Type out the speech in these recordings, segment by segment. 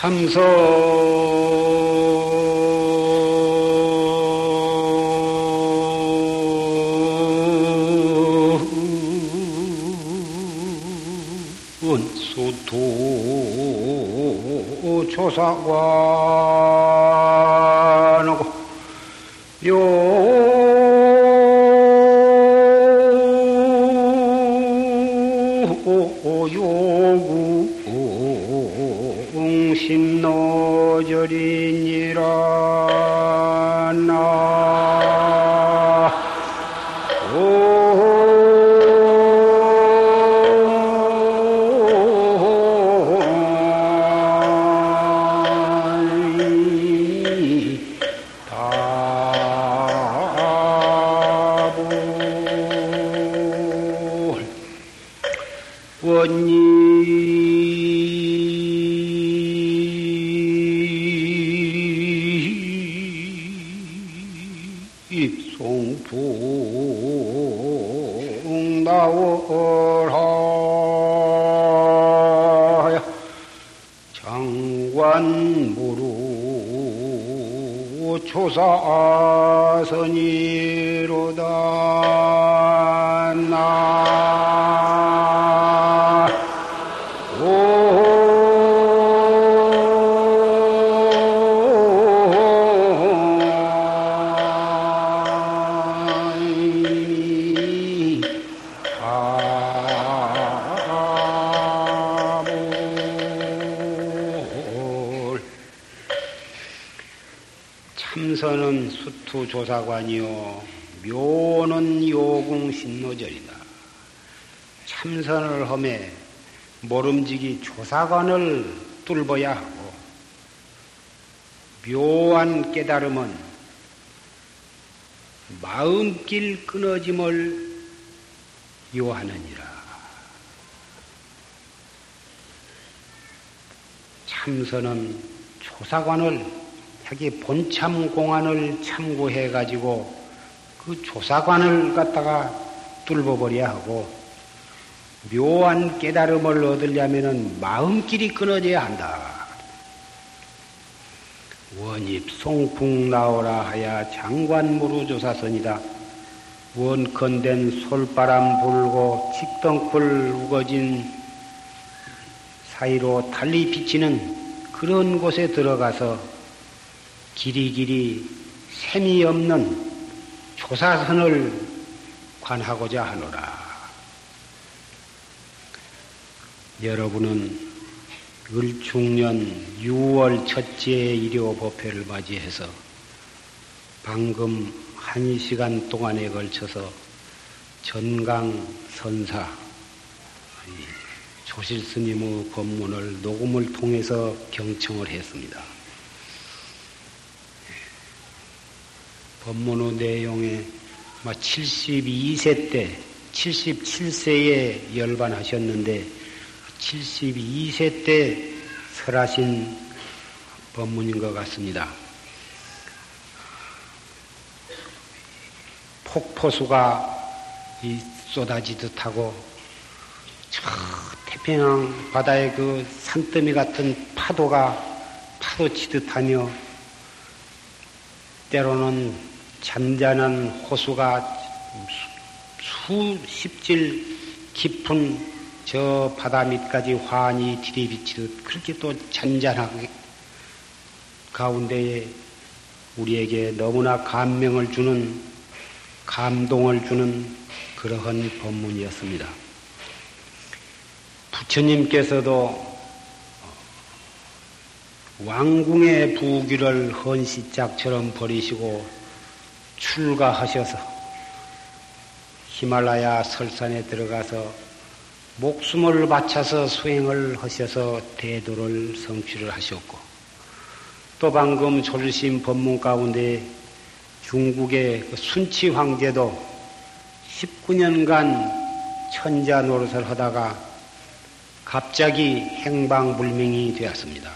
수도 조사 관이요 묘는 요궁 신노절이다. 참선을 함에 모름지기 조사관을 뚫어야 하고 묘한 깨달음은 마음길 끊어짐을 요하느니라. 참선은 조사관을 자기 본참 공안을 참고해 가지고 그 조사관을 갖다가 뚫어버려야 하고 묘한 깨달음을 얻으려면은 마음길이 끊어져야 한다. 원입 송풍 나오라 하야 장관무루 조사선이다. 원컨된 솔바람 불고 직덩굴 우거진 사이로 달리 비치는 그런 곳에 들어가서 길이 길이 셈이 없는 조사선을 관하고자 하노라. 여러분은 을중년 6월 첫째 일요 법회를 맞이해서 방금 한 시간 동안에 걸쳐서 전강 선사 조실 스님의 법문을 녹음을 통해서 경청을 했습니다. 법문의 내용에 72세 때, 77세에 열반하셨는데 72세 때 설하신 법문인 것 같습니다. 폭포수가 쏟아지듯 하고 저 태평양 바다의 그 산더미 같은 파도가 파도 치듯 하며 때로는 잔잔한 호수가 수십질 깊은 저 바다 밑까지 환히 들이비치듯 그렇게 또 잔잔하게 가운데에 우리에게 너무나 감명을 주는 감동을 주는 그러한 법문이었습니다. 부처님께서도 왕궁의 부귀를 헌시짝처럼 버리시고 출가하셔서 히말라야 설산에 들어가서 목숨을 바쳐서 수행을 하셔서 대도를 성취를 하셨고 또 방금 조르신 법문 가운데 중국의 그 순치 황제도 19년간 천자 노릇을 하다가 갑자기 행방불명이 되었습니다.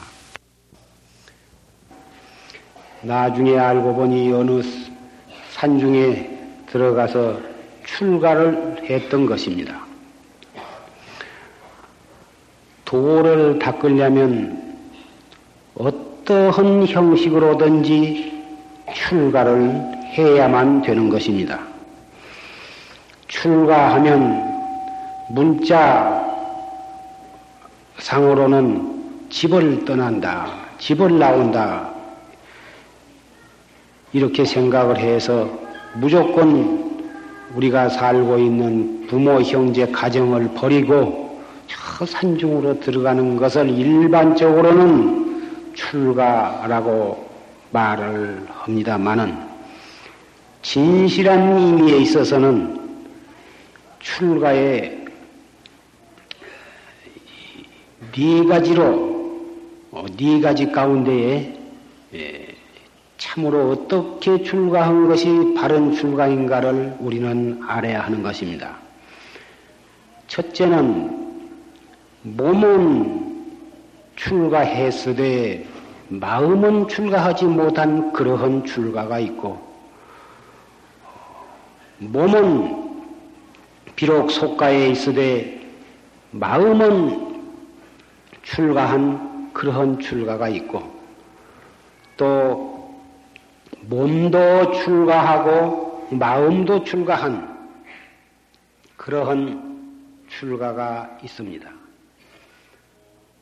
나중에 알고 보니 어느 산중에 들어가서 출가를 했던 것입니다. 도를 닦으려면 어떠한 형식으로든지 출가를 해야만 되는 것입니다. 출가하면 문자 상으로는 집을 떠난다, 집을 나온다, 이렇게 생각을 해서 무조건 우리가 살고 있는 부모, 형제, 가정을 버리고 저 산중으로 들어가는 것을 일반적으로는 출가라고 말을 합니다만은 진실한 의미에 있어서는 출가의 네 가지로 어, 네 가지 가운데에 예, 참으로 어떻게 출가한 것이 바른 출가인가를 우리는 알아야 하는 것입니다. 첫째는 몸은 출가했으되 마음은 출가하지 못한 그러한 출가가 있고 몸은 비록 속가에 있으되 마음은 출가한 그러한 출가가 있고 또 몸도 출가하고 마음도 출가한 그러한 출가가 있습니다.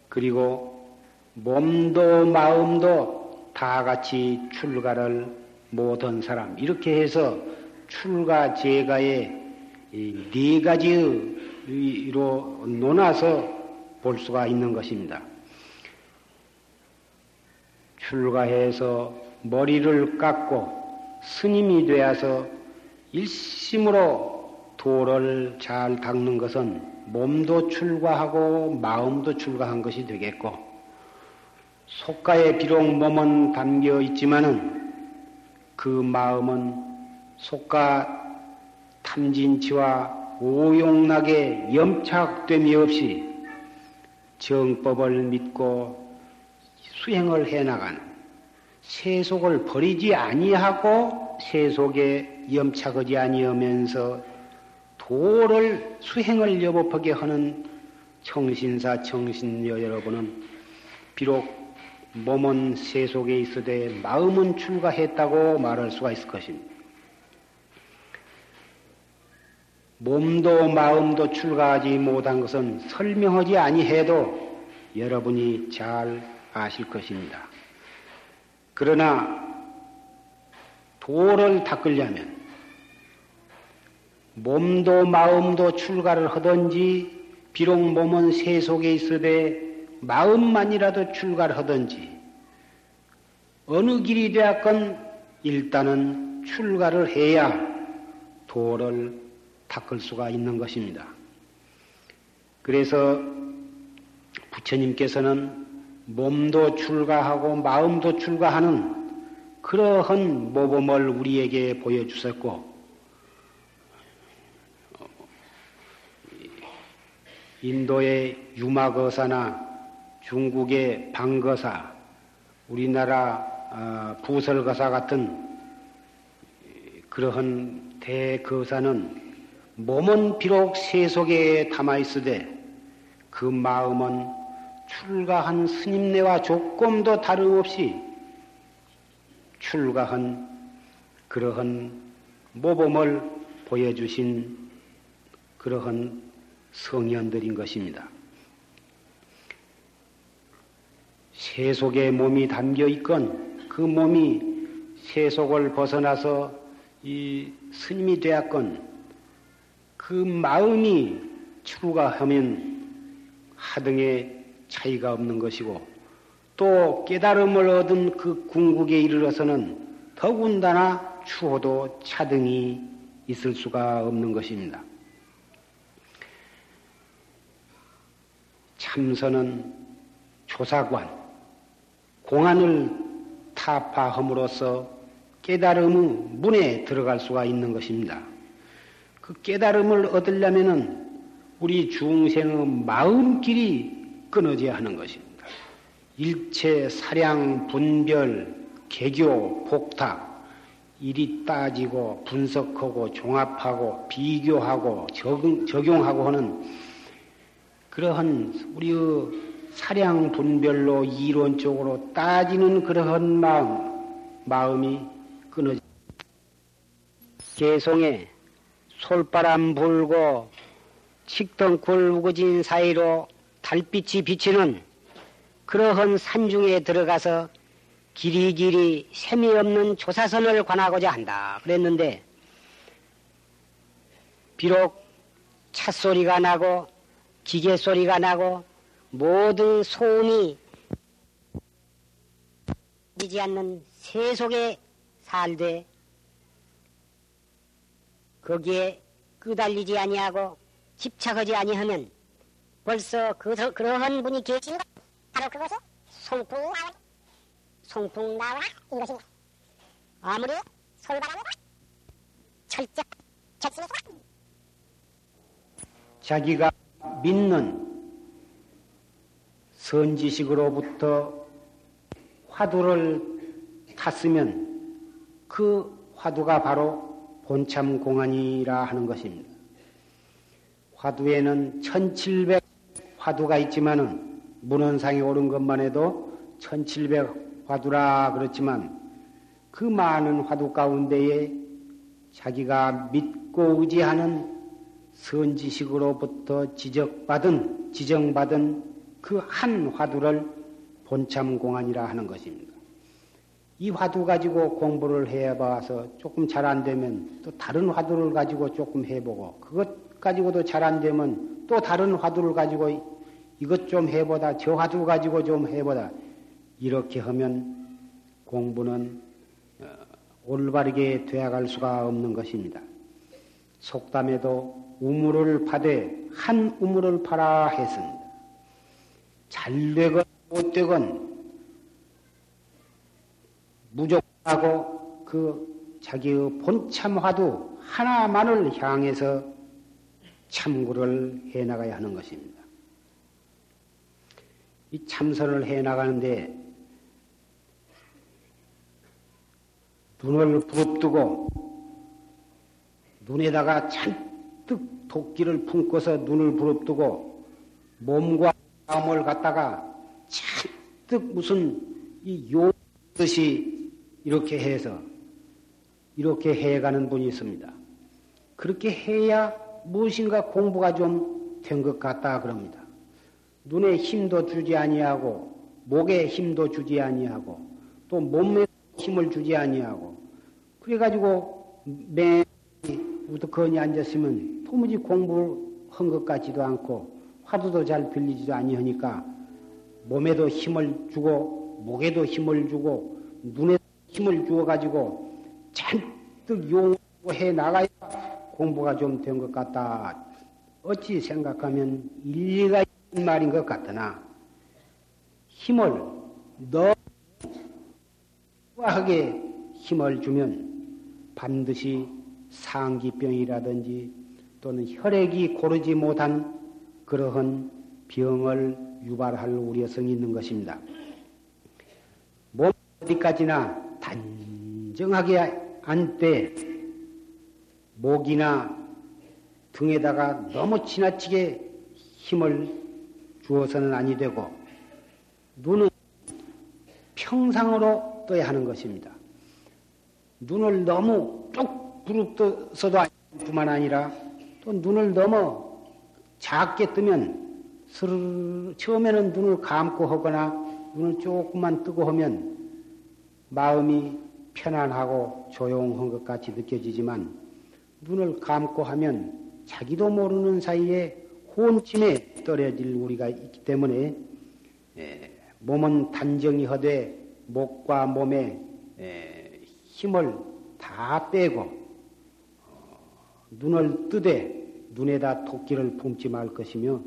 그리고 몸도 마음도 다 같이 출가를 못한 사람 이렇게 해서 출가 제가의 네 가지로 논아서 볼 수가 있는 것입니다. 출가해서 머리를 깎고 스님이 되어서 일심으로 도를 잘 닦는 것은 몸도 출가하고 마음도 출가한 것이 되겠고 속가에 비록 몸은 담겨 있지만은 그 마음은 속가 탐진치와 오용락에 염착됨이 없이 정법을 믿고 수행을 해나가는 세속을 버리지 아니하고 세속에 염착하지 아니하면서 도를 수행을 여법하게 하는 청신사 청신녀 여러분은 비록 몸은 세속에 있으되 마음은 출가했다고 말할 수가 있을 것입니다. 몸도 마음도 출가하지 못한 것은 설명하지 아니해도 여러분이 잘 아실 것입니다. 그러나 도를 닦으려면 몸도 마음도 출가를 하든지 비록 몸은 세속에 있으되 마음만이라도 출가를 하든지 어느 길이 되었건 일단은 출가를 해야 도를 닦을 수가 있는 것입니다. 그래서 부처님께서는 몸도 출가하고 마음도 출가하는 그러한 모범을 우리에게 보여주셨고, 인도의 유마거사나 중국의 방거사, 우리나라 어, 부설거사 같은 그러한 대거사는 몸은 비록 세속에 담아있으되 그 마음은 출가한 스님네와 조금도 다름없이 출가한 그러한 모범을 보여주신 그러한 성현들인 것입니다. 세속에 몸이 담겨 있건 그 몸이 세속을 벗어나서 이 스님이 되었건 그 마음이 출가하면 하등의 차이가 없는 것이고 또 깨달음을 얻은 그 궁극에 이르러서는 더군다나 추호도 차등이 있을 수가 없는 것입니다. 참선은 조사관, 공안을 타파함으로써 깨달음의 문에 들어갈 수가 있는 것입니다. 그 깨달음을 얻으려면은 우리 중생의 마음길이 끊어져야 하는 것입니다. 일체 사량, 분별, 개교, 복탁, 일이 따지고 분석하고 종합하고 비교하고 적용, 적용하고 하는 그러한 우리의 사량 분별로 이론적으로 따지는 그러한 마음, 마음이 끊어지. 개송에 솔바람 불고 식덩굴 우거진 사이로 달빛이 비치는 그러한 산중에 들어가서 길이 길이 셈이 없는 조사선을 관하고자 한다. 그랬는데, 비록 찻소리가 나고, 기계 소리가 나고, 모든 소음이 지지 않는 세속에 살되, 거기에 끄달리지 아니하고 집착하지 아니하면 벌써 그, 그러한 분이 계신가? 바로 그것은 송풍 나와, 송풍 나와 이것입니다. 아무리 솔바람이다. 철저, 절심에서 자기가 믿는 선지식으로부터 화두를 탔으면 그 화두가 바로 본참 공안이라 하는 것입니다. 화두에는 1700 화두가 있지만은 문헌상에 오른 것만 해도 1700 화두라 그렇지만 그 많은 화두 가운데에 자기가 믿고 의지하는 선지식으로부터 지적받은, 지정받은 그 한 화두를 본참 공안이라 하는 것입니다. 이 화두 가지고 공부를 해봐서 조금 잘 안 되면 또 다른 화두를 가지고 조금 해보고 그것 가지고도 잘 안 되면 또 다른 화두를 가지고 이것 좀 해보다 저 화두 가지고 좀 해보다 이렇게 하면 공부는 어, 올바르게 되어갈 수가 없는 것입니다. 속담에도 우물을 파되 한 우물을 파라 했습니다. 잘 되건 못 되건 무조건하고 그 자기의 본참 화두 하나만을 향해서 참고를 해 나가야 하는 것입니다. 이 참선을 해 나가는데 눈을 부릅뜨고 눈에다가 잔뜩 도끼를 품고서 눈을 부릅뜨고 몸과 마음을 갖다가 잔뜩 무슨 이 요듯이 이렇게 해서 이렇게 해가는 분이 있습니다. 그렇게 해야 무엇인가 공부가 좀 된 것 같다 그럽니다. 눈에 힘도 주지 아니하고 목에 힘도 주지 아니하고 또 몸에 힘을 주지 아니하고 그래가지고 매 우두커니 앉았으면 도무지 공부를 한것 같지도 않고 화두도 잘 들리지도 아니하니까 몸에도 힘을 주고 목에도 힘을 주고 눈에 힘을 주어 가지고 잔뜩 용해 나가야 공부가 좀 된 것 같다. 어찌 생각하면 일리가 말인 것 같으나 힘을 너무 과하게 힘을 주면 반드시 상기병이라든지 또는 혈액이 고르지 못한 그러한 병을 유발할 우려성이 있는 것입니다. 몸 어디까지나 단정하게 안되 목이나 등에다가 너무 지나치게 힘을 주어서는 아니 되고 눈은 평상으로 떠야 하는 것입니다. 눈을 너무 쭉 부릅떠서도 뿐만 아니라 또 눈을 너무 작게 뜨면 처음에는 눈을 감고 하거나 눈을 조금만 뜨고 하면 마음이 편안하고 조용한 것 같이 느껴지지만 눈을 감고 하면 자기도 모르는 사이에 혼침에 떨어질 우리가 있기 때문에 에, 몸은 단정히 하되 목과 몸에 에, 힘을 다 빼고 어, 눈을 뜨되 눈에다 토끼를 품지 말 것이며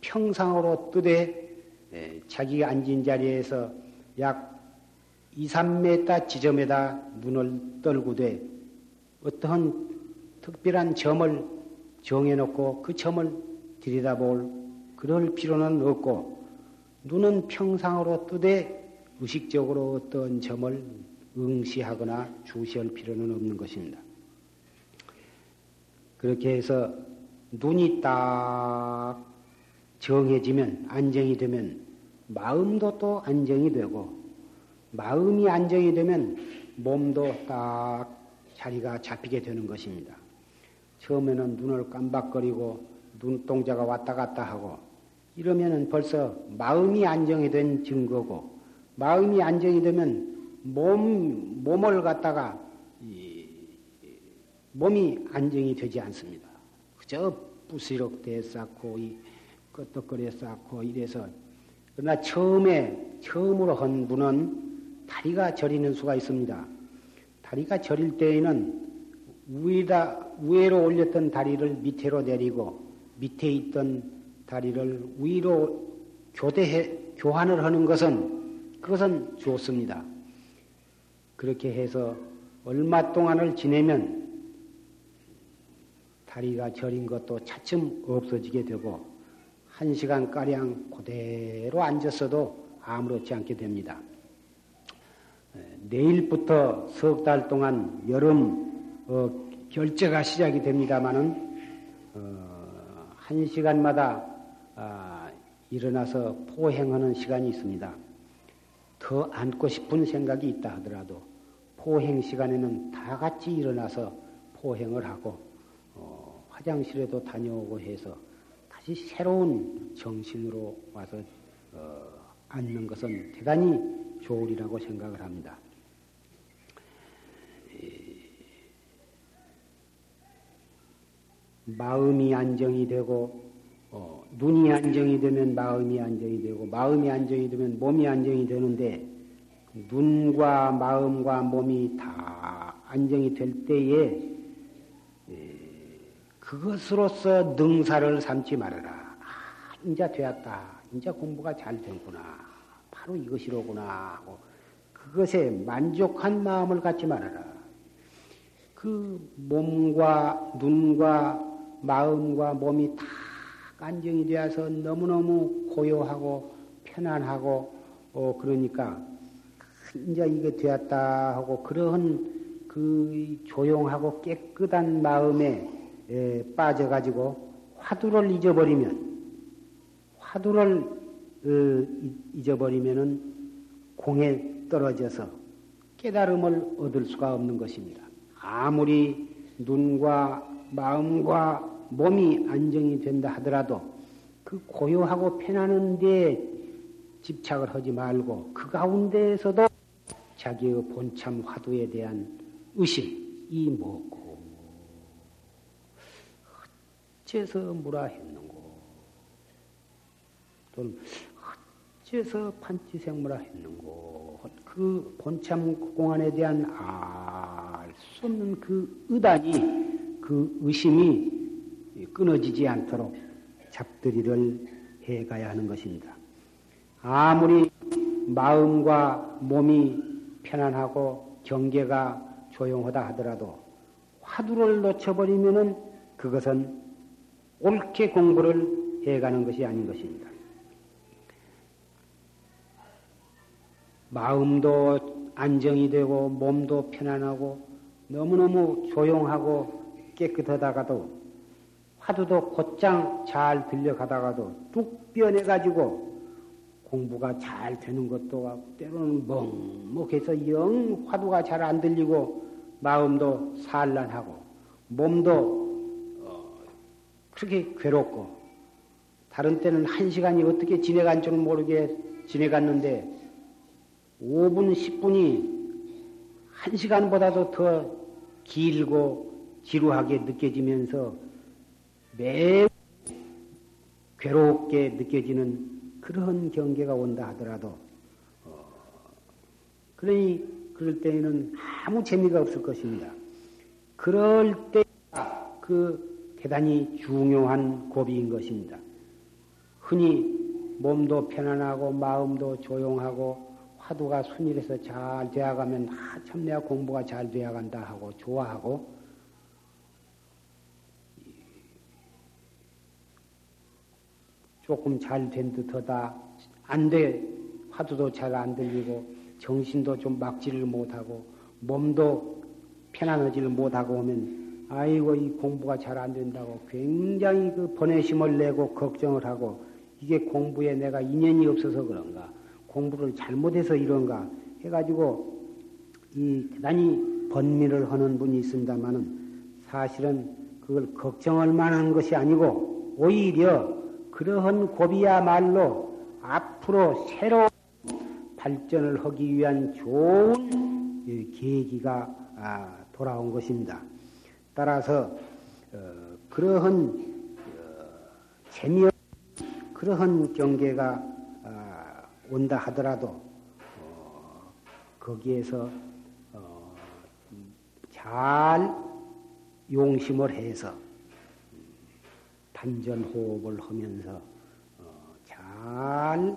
평상으로 뜨되 에, 자기 앉은 자리에서 약 2, 3m 지점에다 눈을 떨구되 어떠한 특별한 점을 정해놓고 그 점을 들여다볼 그럴 필요는 없고 눈은 평상으로 뜨되 의식적으로 어떤 점을 응시하거나 주시할 필요는 없는 것입니다. 그렇게 해서 눈이 딱 정해지면 안정이 되면 마음도 또 안정이 되고 마음이 안정이 되면 몸도 딱 자리가 잡히게 되는 것입니다. 처음에는 눈을 깜박거리고 눈동자가 왔다 갔다 하고 이러면은 벌써 마음이 안정이 된 증거고 마음이 안정이 되면 몸 몸을 갖다가 몸이 안정이 되지 않습니다. 그저 부스럭대 쌓고 이 끄떡거려 쌓고 이래서 그러나 처음에 처음으로 한 분은 다리가 저리는 수가 있습니다. 다리가 저릴 때에는 위다 위로 올렸던 다리를 밑으로 내리고 밑에 있던 다리를 위로 교대해 교환을 하는 것은 그것은 좋습니다. 그렇게 해서 얼마 동안을 지내면 다리가 저린 것도 차츰 없어지게 되고 한 시간 가량 그대로 앉았어도 아무렇지 않게 됩니다. 내일부터 석 달 동안 여름 어, 결제가 시작이 됩니다마는 어, 한 시간마다 아, 일어나서 포행하는 시간이 있습니다. 더 앉고 싶은 생각이 있다 하더라도 포행 시간에는 다 같이 일어나서 포행을 하고 어, 화장실에도 다녀오고 해서 다시 새로운 정신으로 와서 어, 앉는 것은 대단히 좋으리라고 생각을 합니다. 마음이 안정이 되고 어, 눈이 안정이 되면 마음이 안정이 되고 마음이 안정이 되면 몸이 안정이 되는데 눈과 마음과 몸이 다 안정이 될 때에 에, 그것으로서 능사를 삼지 말아라. 아, 이제 되었다. 이제 공부가 잘 됐구나. 바로 이것이로구나 하고 그것에 만족한 마음을 갖지 말아라. 그 몸과 눈과 마음과 몸이 다 안정이 되어서 너무너무 고요하고 편안하고 어 그러니까 이제 이게 되었다 하고 그러한 그 조용하고 깨끗한 마음에 에, 빠져가지고 화두를 잊어버리면 화두를 어, 잊어버리면은 공에 떨어져서 깨달음을 얻을 수가 없는 것입니다. 아무리 눈과 마음과 몸이 안정이 된다 하더라도 그 고요하고 편안한 데 집착을 하지 말고 그 가운데에서도 자기의 본참 화두에 대한 의심 이 뭐고. 어째서 뭐라 했는고? 또는 어째서 판치생무라 했는고? 그 본참 공안에 대한 알 수 없는 그 의단이 그 의심이 끊어지지 않도록 잡들이를 해가야 하는 것입니다. 아무리 마음과 몸이 편안하고 경계가 조용하다 하더라도 화두를 놓쳐버리면은 그것은 옳게 공부를 해가는 것이 아닌 것입니다. 마음도 안정이 되고 몸도 편안하고 너무너무 조용하고 깨끗하다가도 화두도 곧장 잘 들려가다가도 뚝 변해가지고 공부가 잘 되는 것도 때로는 멍먹해서 영 화두가 잘 안 들리고 마음도 산란하고 몸도 어, 그렇게 괴롭고 다른 때는 한 시간이 어떻게 지내간 줄 모르게 지내갔는데 5분, 10분이 한 시간보다도 더 길고 지루하게 느껴지면서 매우 괴롭게 느껴지는 그런 경계가 온다 하더라도 어, 그러니 그럴 때에는 아무 재미가 없을 것입니다. 그럴 때가 그 대단히 중요한 고비인 것입니다. 흔히 몸도 편안하고 마음도 조용하고 화두가 순일해서 잘 되어가면 아, 참 내가 공부가 잘 되어간다 하고 좋아하고 조금 잘 된 듯하다. 안 돼. 화두도 잘 안 들리고, 정신도 좀 막지를 못하고, 몸도 편안하지를 못하고 오면, 아이고, 이 공부가 잘 안 된다고 굉장히 그 번외심을 내고 걱정을 하고, 이게 공부에 내가 인연이 없어서 그런가, 공부를 잘못해서 이런가 해가지고 이 대단히 번민을 하는 분이 있습니다만은 사실은 그걸 걱정할 만한 것이 아니고 오히려 그러한 고비야말로 앞으로 새로운 발전을 하기 위한 좋은 계기가 아, 돌아온 것입니다. 따라서 어, 그러한 어, 재미없 그러한 경계가 아, 온다 하더라도 어, 거기에서 잘 용심을 해서 단전호흡을 하면서 잘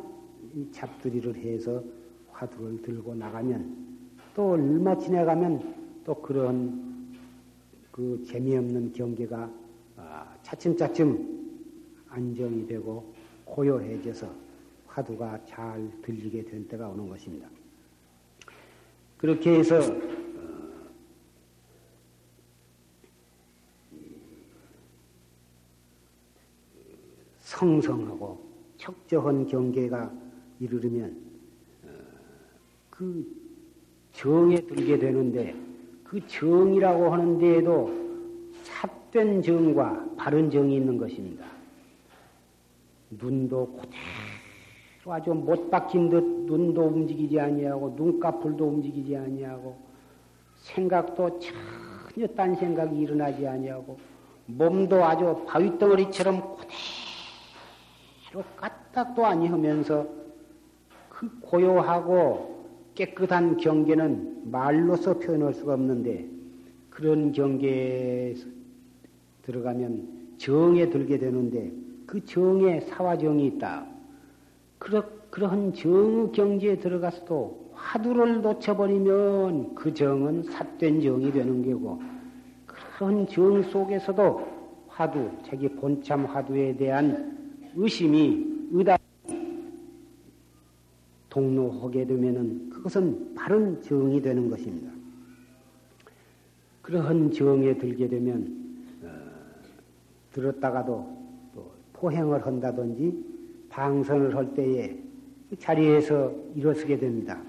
잡두리를 해서 화두를 들고 나가면 또 얼마 지나가면 또 그런 그 재미없는 경계가 아, 차츰차츰 안정이 되고 고요해져서 화두가 잘 들리게 된 때가 오는 것입니다. 그렇게 해서 어, 성성하고 척저한 경계가 이르르면 어, 그 정에 들게 되는데 그 정이라고 하는 데에도 삿된 정과 바른 정이 있는 것입니다. 눈도 그대로 아주 못 박힌 듯 눈도 움직이지 아니하고 눈꺼풀도 움직이지 아니하고 생각도 전혀 딴 생각이 일어나지 아니하고 몸도 아주 바위덩어리처럼 그대로 까딱도 아니하면서 그 고요하고 깨끗한 경계는 말로서 표현할 수가 없는데 그런 경계에 들어가면 정에 들게 되는데 그 정에 사화정이 있다. 그러, 그러한 정 경지에 들어가서도 화두를 놓쳐버리면 그 정은 삿된 정이 되는 거고 그런 정 속에서도 화두, 자기 본참 화두에 대한 의심이 의다 동로하게 되면은 그것은 바른 정이 되는 것입니다. 그러한 정에 들게 되면 어, 들었다가도 또 포행을 한다든지 방선을 할 때에 그 자리에서 일어서게 됩니다.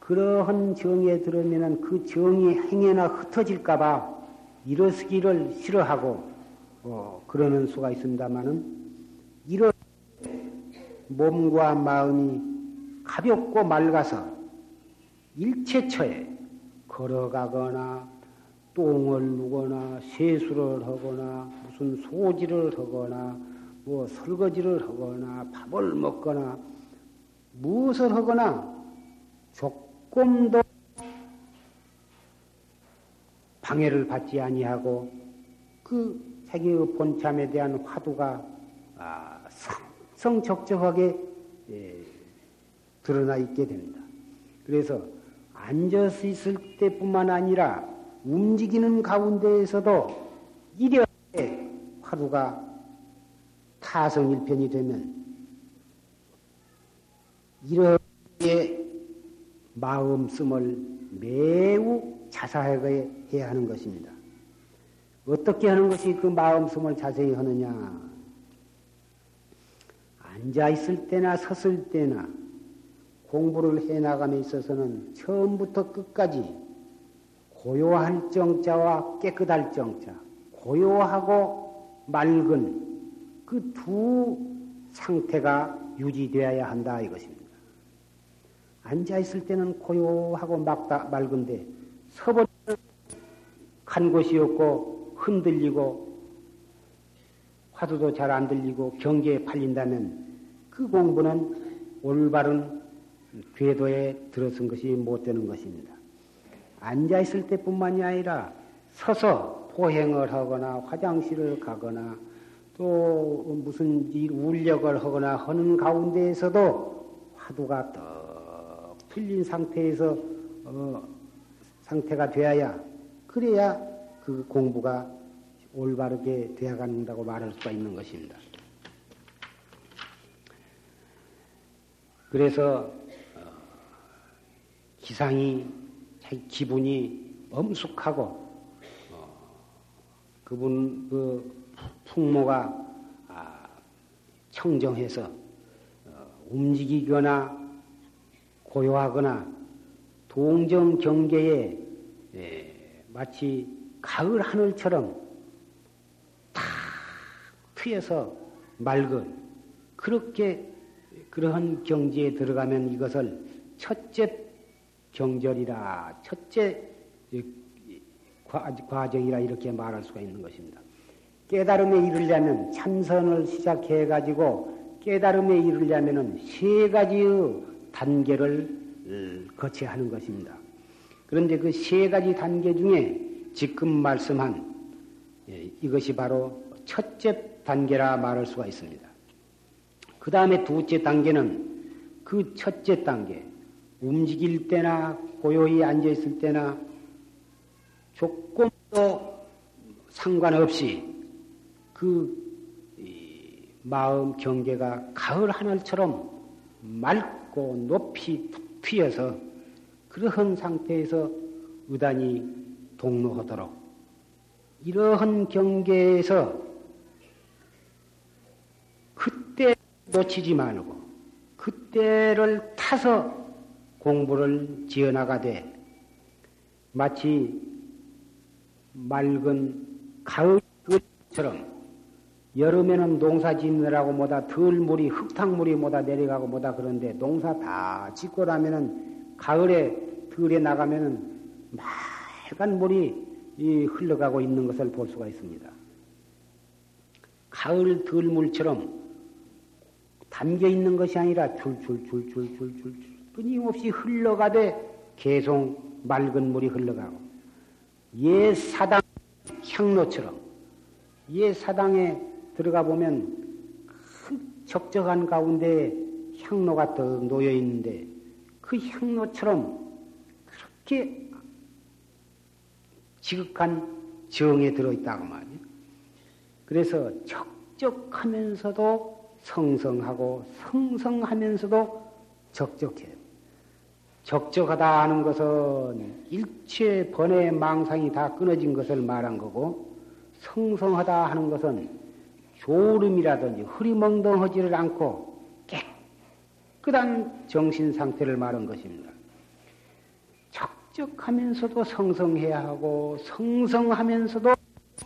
그러한 정에 들으면은 그 정이 행여나 흩어질까봐 일어서기를 싫어하고 어, 그러는 수가 있습니다만은 몸과 마음이 가볍고 맑아서 일체처에 걸어가거나 똥을 누거나 세수를 하거나 무슨 소지를 하거나 뭐 설거지를 하거나 밥을 먹거나 무엇을 하거나 조금도 방해를 받지 아니하고 그 자기의 본참에 대한 화두가 아, 성적적하게 예, 드러나 있게 됩니다. 그래서 앉아서 있을 때뿐만 아니라 움직이는 가운데에서도 이력에 화두가 타성일편이 되면 이렇게 마음 씀을 매우 자세하게 해야 하는 것입니다. 어떻게 하는 것이 그 마음 씀을 자세히 하느냐? 앉아 있을 때나 섰을 때나 공부를 해 나감에 있어서는 처음부터 끝까지 고요할 정자와 깨끗할 정자, 고요하고 맑은 그 두 상태가 유지되어야 한다 이것입니다. 앉아 있을 때는 고요하고 맑다, 맑은데 서버리는 간 곳이 없고 흔들리고 화두도 잘 안 들리고 경계에 팔린다면 그 공부는 올바른 궤도에 들어선 것이 못 되는 것입니다. 앉아 있을 때뿐만이 아니라 서서 포행을 하거나 화장실을 가거나 또 무슨 일 울력을 하거나 하는 가운데에서도 화두가 더 풀린 상태에서 어, 상태가 되어야 그래야 그 공부가 올바르게 되어간다고 말할 수가 있는 것입니다. 그래서 어, 기상이 자기 기분이 엄숙하고 어, 그분 그 풍모가 아, 청정해서 어, 움직이거나 고요하거나 동정 경계에 예, 마치 가을 하늘처럼 탁 트여서 맑은 그렇게 그러한 경지에 들어가면 이것을 첫째 경절이라 첫째 과정이라 이렇게 말할 수가 있는 것입니다. 깨달음에 이르려면 참선을 시작해 가지고 깨달음에 이르려면은 세 가지의 단계를 거쳐야 하는 것입니다. 그런데 그 세 가지 단계 중에 지금 말씀한 예, 이것이 바로 첫째 단계라 말할 수가 있습니다. 그 다음에 두째 단계는 그 첫째 단계, 움직일 때나 고요히 앉아 있을 때나 조금도 상관없이 그 마음 경계가 가을 하늘처럼 맑고 높이 튀어서 그러한 상태에서 의단이 동로하도록 이러한 경계에서 그때 놓치지 말고 그때를 타서 공부를 지어나가되 마치 맑은 가을처럼 여름에는 농사 짓느라고 뭐다 덜 물이 흙탕물이 뭐다 내려가고 뭐다 그런데 농사 다 짓고 나면은 가을에 들에 나가면은 맑은 물이 흘러가고 있는 것을 볼 수가 있습니다. 가을 들물처럼 담겨 있는 것이 아니라 줄줄줄줄줄줄 끊임없이 흘러가되 계속 맑은 물이 흘러가고 옛 사당 향로처럼 옛 사당에 들어가 보면 큰 적적한 가운데 향로가 떡 놓여 있는데 그 향로처럼 그렇게 지극한 정에 들어 있다고 말이에요. 그래서 적적하면서도 성성하고 성성하면서도 적적해요. 적적하다 하는 것은 일체 번외 망상이 다 끊어진 것을 말한 거고 성성하다 하는 것은 졸음이라든지 흐리멍덩하지를 않고 깨끗한 정신 상태를 말한 것입니다. 적적하면서도 성성해야 하고 성성하면서도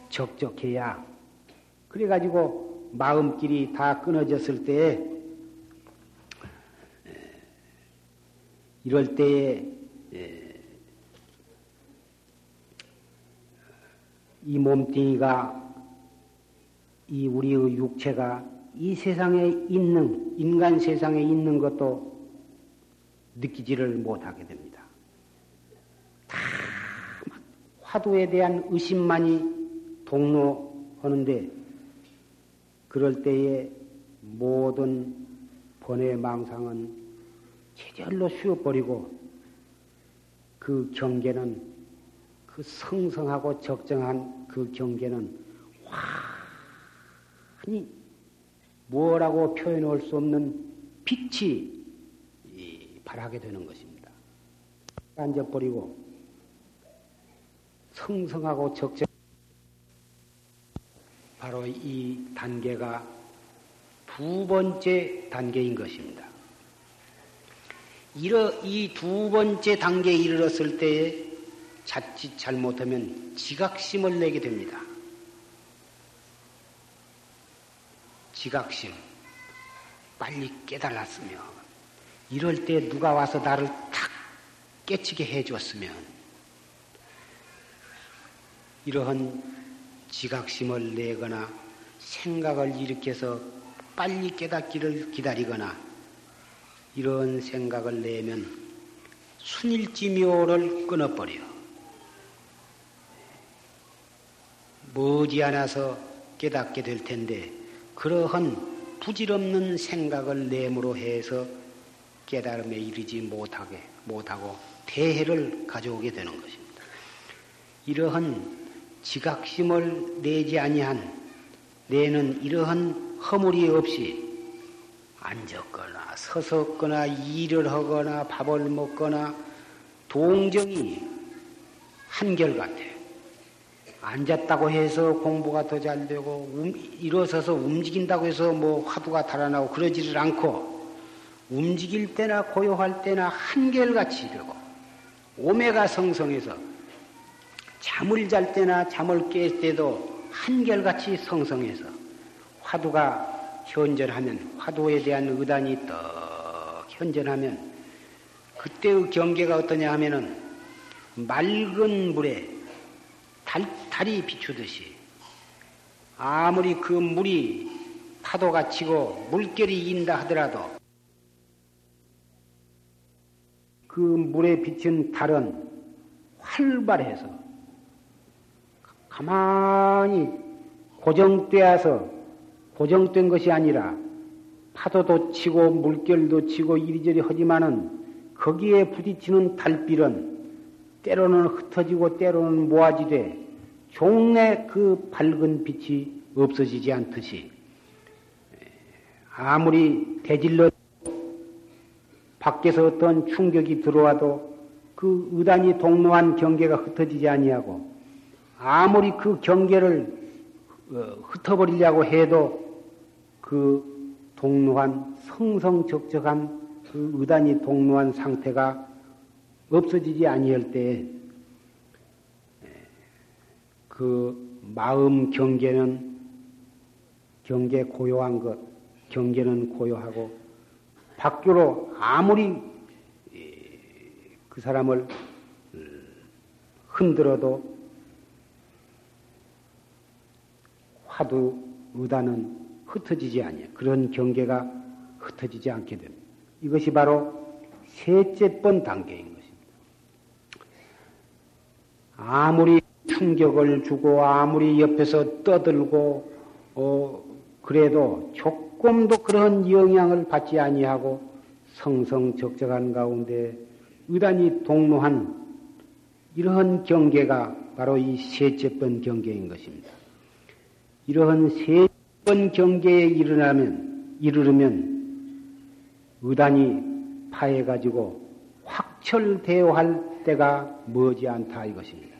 적적해야 그래가지고 마음길이 다 끊어졌을 때에 이럴 때에 이 몸뚱이가 이 우리의 육체가 이 세상에 있는, 인간 세상에 있는 것도 느끼지를 못하게 됩니다. 다 화두에 대한 의심만이 동로하는데, 그럴 때에 모든 번외 망상은 제절로 쉬어버리고 그 경계는 그 성성하고 적정한 그 경계는 화 아니 뭐라고 표현할 수 없는 빛이 발하게 되는 것입니다. 앉아버리고 성성하고 적정 바로 이 단계가 두 번째 단계인 것입니다. 이러 이 두 번째 단계에 이르렀을 때에 자칫 잘못하면 지각심을 내게 됩니다. 지각심, 빨리 깨달았으면, 이럴 때 누가 와서 나를 탁 깨치게 해줬으면, 이러한 지각심을 내거나 생각을 일으켜서 빨리 깨닫기를 기다리거나 이런 생각을 내면 순일지묘를 끊어버려. 머지않아서 깨닫게 될 텐데 그러한 부질없는 생각을 내므로 해서 깨달음에 이르지 못하게 못하고 대해를 가져오게 되는 것입니다. 이러한 지각심을 내지 아니한 내는 이러한 허물이 없이 앉았거나 서섰거나 일을 하거나 밥을 먹거나 동정이 한결같아. 앉았다고 해서 공부가 더 잘 되고 음, 일어서서 움직인다고 해서 뭐 화두가 달아나고 그러지를 않고 움직일 때나 고요할 때나 한결같이 되고 오메가 성성해서 잠을 잘 때나 잠을 깰 때도 한결같이 성성해서 화두가 현전하면 화두에 대한 의단이 떡 현전하면 그때의 경계가 어떠냐 하면은 맑은 물에 달, 달이 비추듯이 아무리 그 물이 파도가 치고 물결이 이긴다 하더라도 그 물에 비친 달은 활발해서 가만히 고정되어서 고정된 것이 아니라 파도도 치고 물결도 치고 이리저리 하지만은 거기에 부딪히는 달빛은 때로는 흩어지고 때로는 모아지되 종래 그 밝은 빛이 없어지지 않듯이 아무리 대질러 밖에서 어떤 충격이 들어와도 그 의단이 동로한 경계가 흩어지지 아니하고 아무리 그 경계를 어, 흩어버리려고 해도 그 동로한 성성적적한 그 의단이 동로한 상태가 없어지지 아니할 때그 마음 경계는 경계 고요한 것, 경계는 고요하고 밖으로 아무리 그 사람을 흔들어도 화두 의단은 흩어지지 아니야. 그런 경계가 흩어지지 않게 됩니다. 이것이 바로 셋째 번 단계인 것입니다. 아무리 충격을 주고 아무리 옆에서 떠들고 어 그래도 조금도 그런 영향을 받지 아니하고 성성적적한 가운데 의단이 동로한 이러한 경계가 바로 이 셋째 번 경계인 것입니다. 이러한 세번 경계에 일어나면 이르르면 의단이 파해가지고 확철대오할 때가 머지 않다 이것입니다.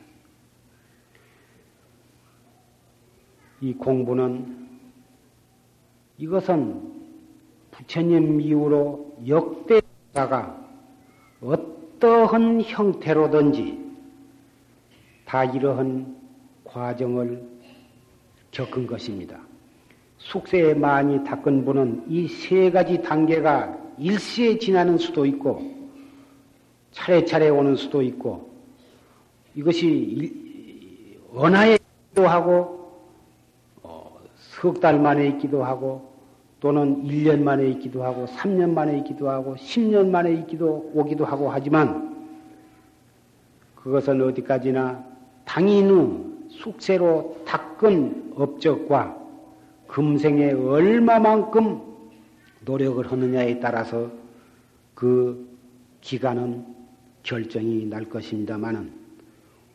이 공부는 이것은 부처님 이후로 역대자가 어떠한 형태로든지 다 이러한 과정을 겪은 것입니다. 숙세에 많이 닦은 분은 이 세 가지 단계가 일시에 지나는 수도 있고 차례차례 오는 수도 있고 이것이 언하에도 하고 석 달 만에 있기도 하고 또는 1년 만에 있기도 하고 3년 만에 있기도 하고 10년 만에 있기도 오기도 하고 하지만 그것은 어디까지나 당인의 숙세로 닦은 업적과 금생에 얼마만큼 노력을 하느냐에 따라서 그 기간은 결정이 날 것입니다만은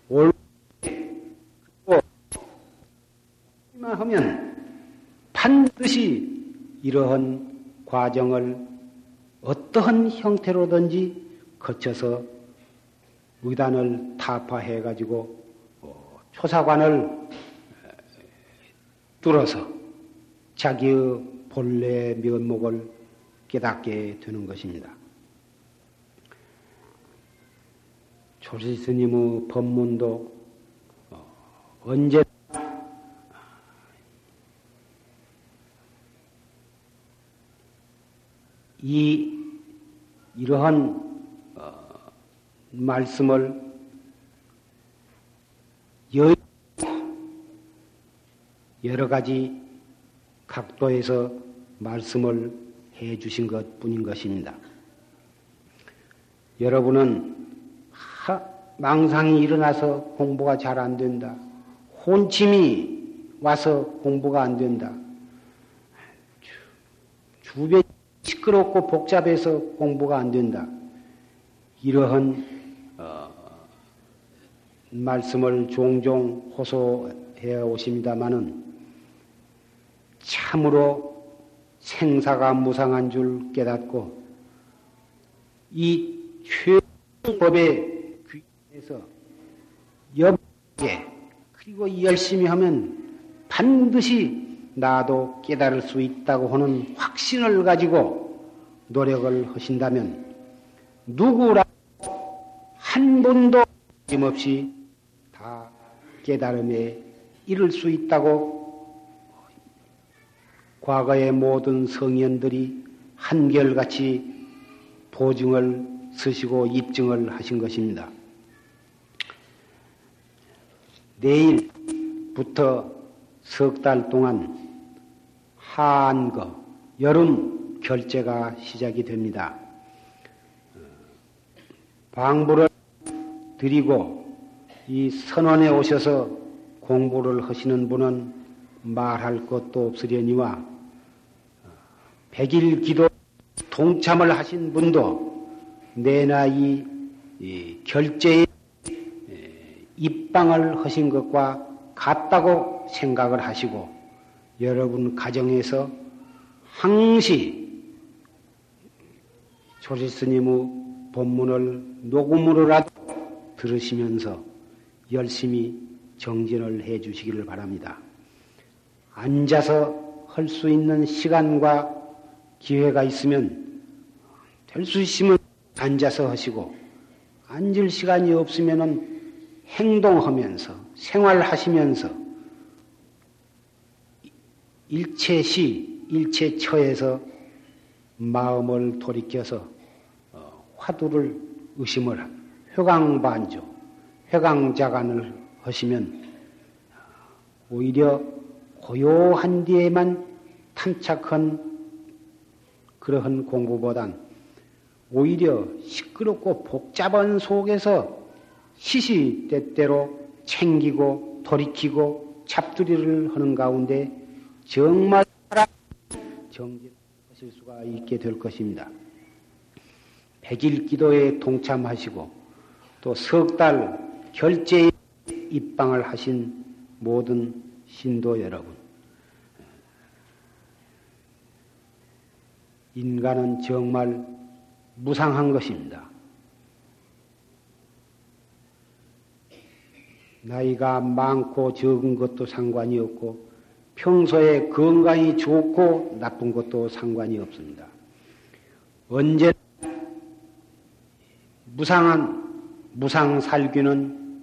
올 하면 반드시 이러한 과정을 어떠한 형태로든지 거쳐서 의단을 타파해 가지고 어, 초사관을 뚫어서 자기의 본래 면목을 깨닫게 되는 것입니다. 조실 스님의 법문도 어, 언제 이 이러한 어, 말씀을 여, 여러 가지 각도에서 말씀을 해 주신 것 뿐인 것입니다. 여러분은 하, 망상이 일어나서 공부가 잘 안 된다. 혼침이 와서 공부가 안 된다. 주변 시끄럽고 복잡해서 공부가 안 된다. 이러한 어, 말씀을 종종 호소해 오십니다마는 참으로 생사가 무상한 줄 깨닫고 이 최법의 귀에서 옆에 그리고 열심히 하면 반드시 나도 깨달을 수 있다고 하는 확신을 가지고 노력을 하신다면 누구라 한 분도 힘없이 다 깨달음에 이를 수 있다고 과거의 모든 성현들이 한결같이 보증을 쓰시고 입증을 하신 것입니다. 내일부터 석 달 동안 한거 여름 결제가 시작이 됩니다. 방부를 드리고 이 선원에 오셔서 공부를 하시는 분은 말할 것도 없으려니와 백일 기도 동참을 하신 분도 내 나이 결제에 입방을 하신 것과 같다고 생각을 하시고 여러분 가정에서 항시 조지스님의 본문을 녹음으로라도 들으시면서 열심히 정진을 해 주시기를 바랍니다. 앉아서 할 수 있는 시간과 기회가 있으면 될 수 있으면 앉아서 하시고 앉을 시간이 없으면은 행동하면서 생활하시면서 일체시 일체처에서 마음을 돌이켜서 어, 화두를 의심을 회광반조 회광자간을 하시면 오히려 고요한 뒤에만 탐착한 그러한 공부보단 오히려 시끄럽고 복잡한 속에서 시시때때로 챙기고 돌이키고 잡두리를 하는 가운데 정말 정진하실 수가 있게 될 것입니다. 백일 기도에 동참하시고 또 석 달 결제에 입방을 하신 모든 신도 여러분. 인간은 정말 무상한 것입니다. 나이가 많고 적은 것도 상관이 없고 평소에 건강이 좋고 나쁜 것도 상관이 없습니다. 언제 무상한 무상 살균은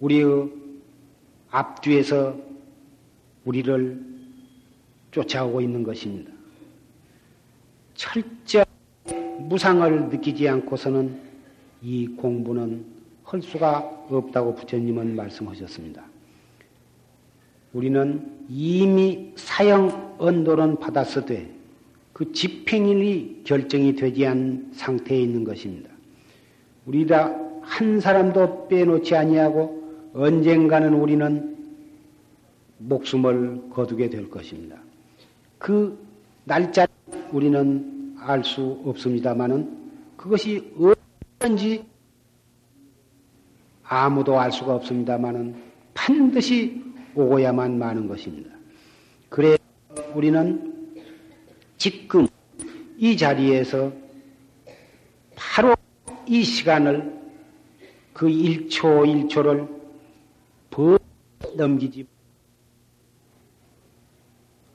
우리의 앞뒤에서 우리를 쫓아오고 있는 것입니다. 철저 무상을 느끼지 않고서는 이 공부는 할 수가 없다고 부처님은 말씀하셨습니다. 우리는 이미 사형 언도는 받았어도 그 집행일이 결정이 되지 않은 상태에 있는 것입니다. 우리가 한 사람도 빼놓지 아니하고 언젠가는 우리는 목숨을 거두게 될 것입니다. 그 날짜 우리는 알 수 없습니다만은 그것이 언제 아무도 알 수가 없습니다만은 반드시 오고야만 마는 것입니다. 그래 우리는 지금 이 자리에서 바로 이 시간을 그 1초 1초를 버 넘기지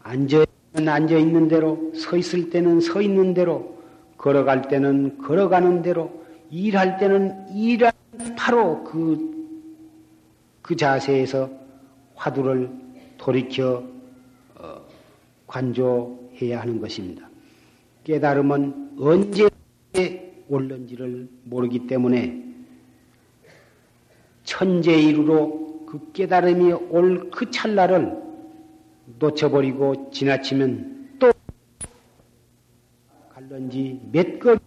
앉아 앉아 있는 대로 서 있을 때는 서 있는 대로 걸어갈 때는 걸어가는 대로 일할 때는 일할 바로 그, 그 자세에서 화두를 돌이켜 어, 관조해야 하는 것입니다. 깨달음은 언제 올는지를 모르기 때문에 천재이루로 그 깨달음이 올 그 찰나를 놓쳐버리고 지나치면 또 갈런지 몇걸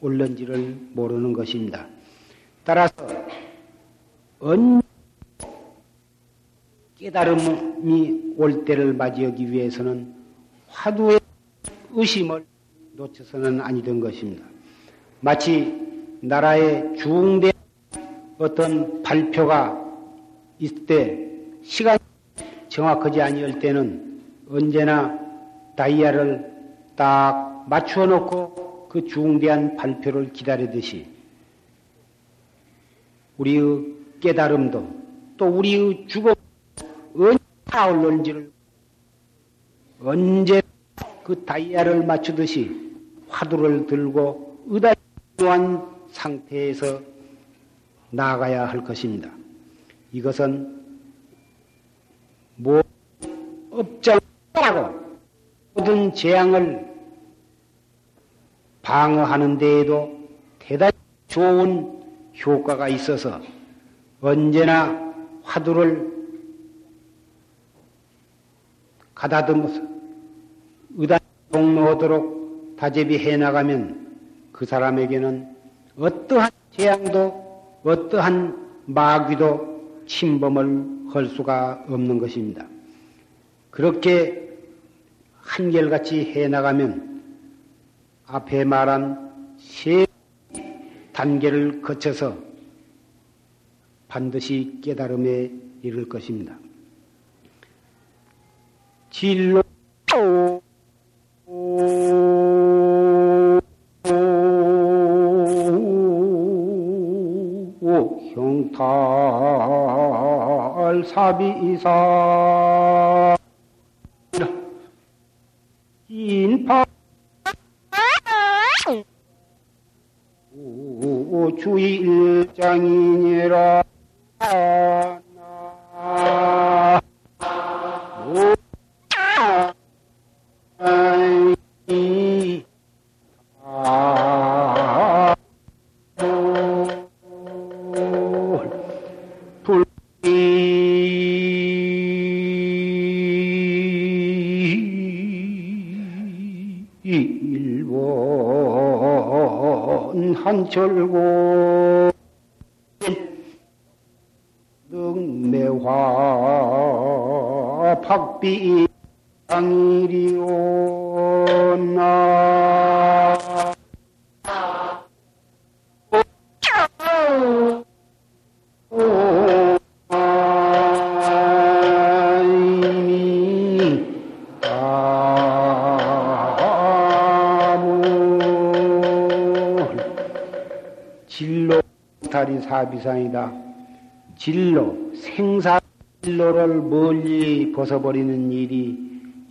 올는지를 모르는 것입니다. 따라서 언 깨달음이 올 때를 맞이하기 위해서는 화두의 의심을 놓쳐서는 아니던 것입니다. 마치 나라의 중대 어떤 발표가 있을 때 시간이 정확하지 아니할 때는 언제나 다이아를 딱 맞추어 놓고 그 중대한 발표를 기다리듯이 우리의 깨달음도 또 우리의 죽음 언제 타올는지를 언제 그 다이아를 맞추듯이 화두를 들고 의다한 상태에서 나가야 할 것입니다. 이것은 뭐 업장하고 모든 재앙을 방어하는 데에도 대단히 좋은 효과가 있어서 언제나 화두를 가다듬어서 의단 동로하도록 다재비 해 나가면 그 사람에게는 어떠한 재앙도 어떠한 마귀도 침범을 할 수가 없는 것입니다. 그렇게 한결같이 해 나가면 앞에 말한 세 단계를 거쳐서 반드시 깨달음에 이를 것입니다. 진로 형탈 사비사. 인파. 주일장이 한철고. 능매화 박비 당일이오나 사비상이다. 진로, 생사 진로를 멀리 벗어버리는 일이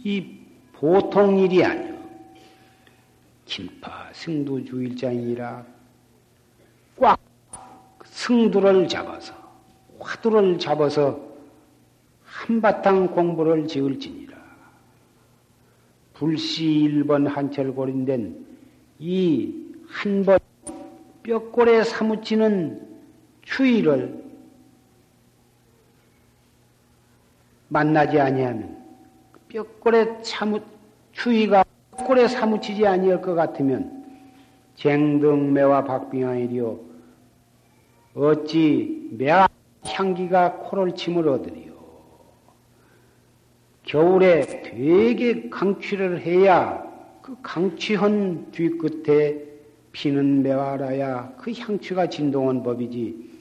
이 보통 일이 아니요. 김파 승두주일장이라 꽉 승두를 잡아서 화두를 잡아서 한바탕 공부를 지을지니라. 불시 일번 한철골인된 이 한 번 뼈골에 사무치는 추위를 만나지 아니하면 뼈골에 사무 추위가 뼈골에 사무치지 아니할 것 같으면 쟁등 매와 박빙하이리요 어찌 매화 향기가 코를 침을 얻으리요? 겨울에 되게 강취를 해야 그 강취한 뒤끝에 피는 매화라야 그 향취가 진동한 법이지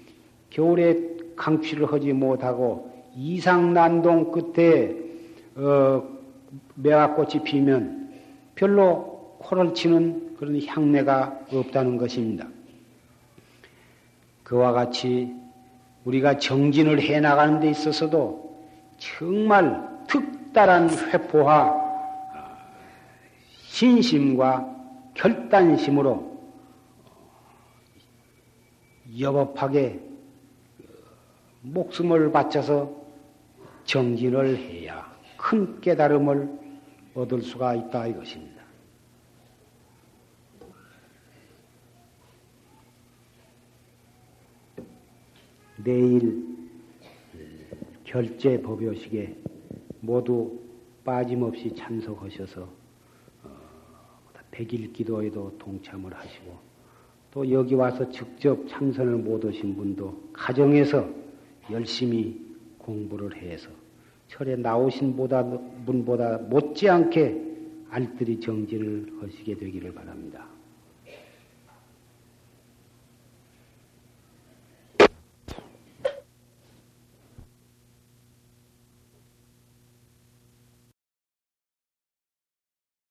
겨울에 강취를 하지 못하고 이상난동 끝에 어, 매화꽃이 피면 별로 코를 치는 그런 향내가 없다는 것입니다. 그와 같이 우리가 정진을 해 나가는 데 있어서도 정말 특달한 회포와 신심과 결단심으로 여법하게 목숨을 바쳐서 정진을 해야 큰 깨달음을 얻을 수가 있다 이것입니다. 내일 결제 법요식에 모두 빠짐없이 참석하셔서 어, 백일 기도에도 동참을 하시고 또 여기 와서 직접 참선을 못 오신 분도 가정에서 열심히 공부를 해서 철에 나오신 보다, 분보다 못지않게 알뜰히 정진을 하시게 되기를 바랍니다.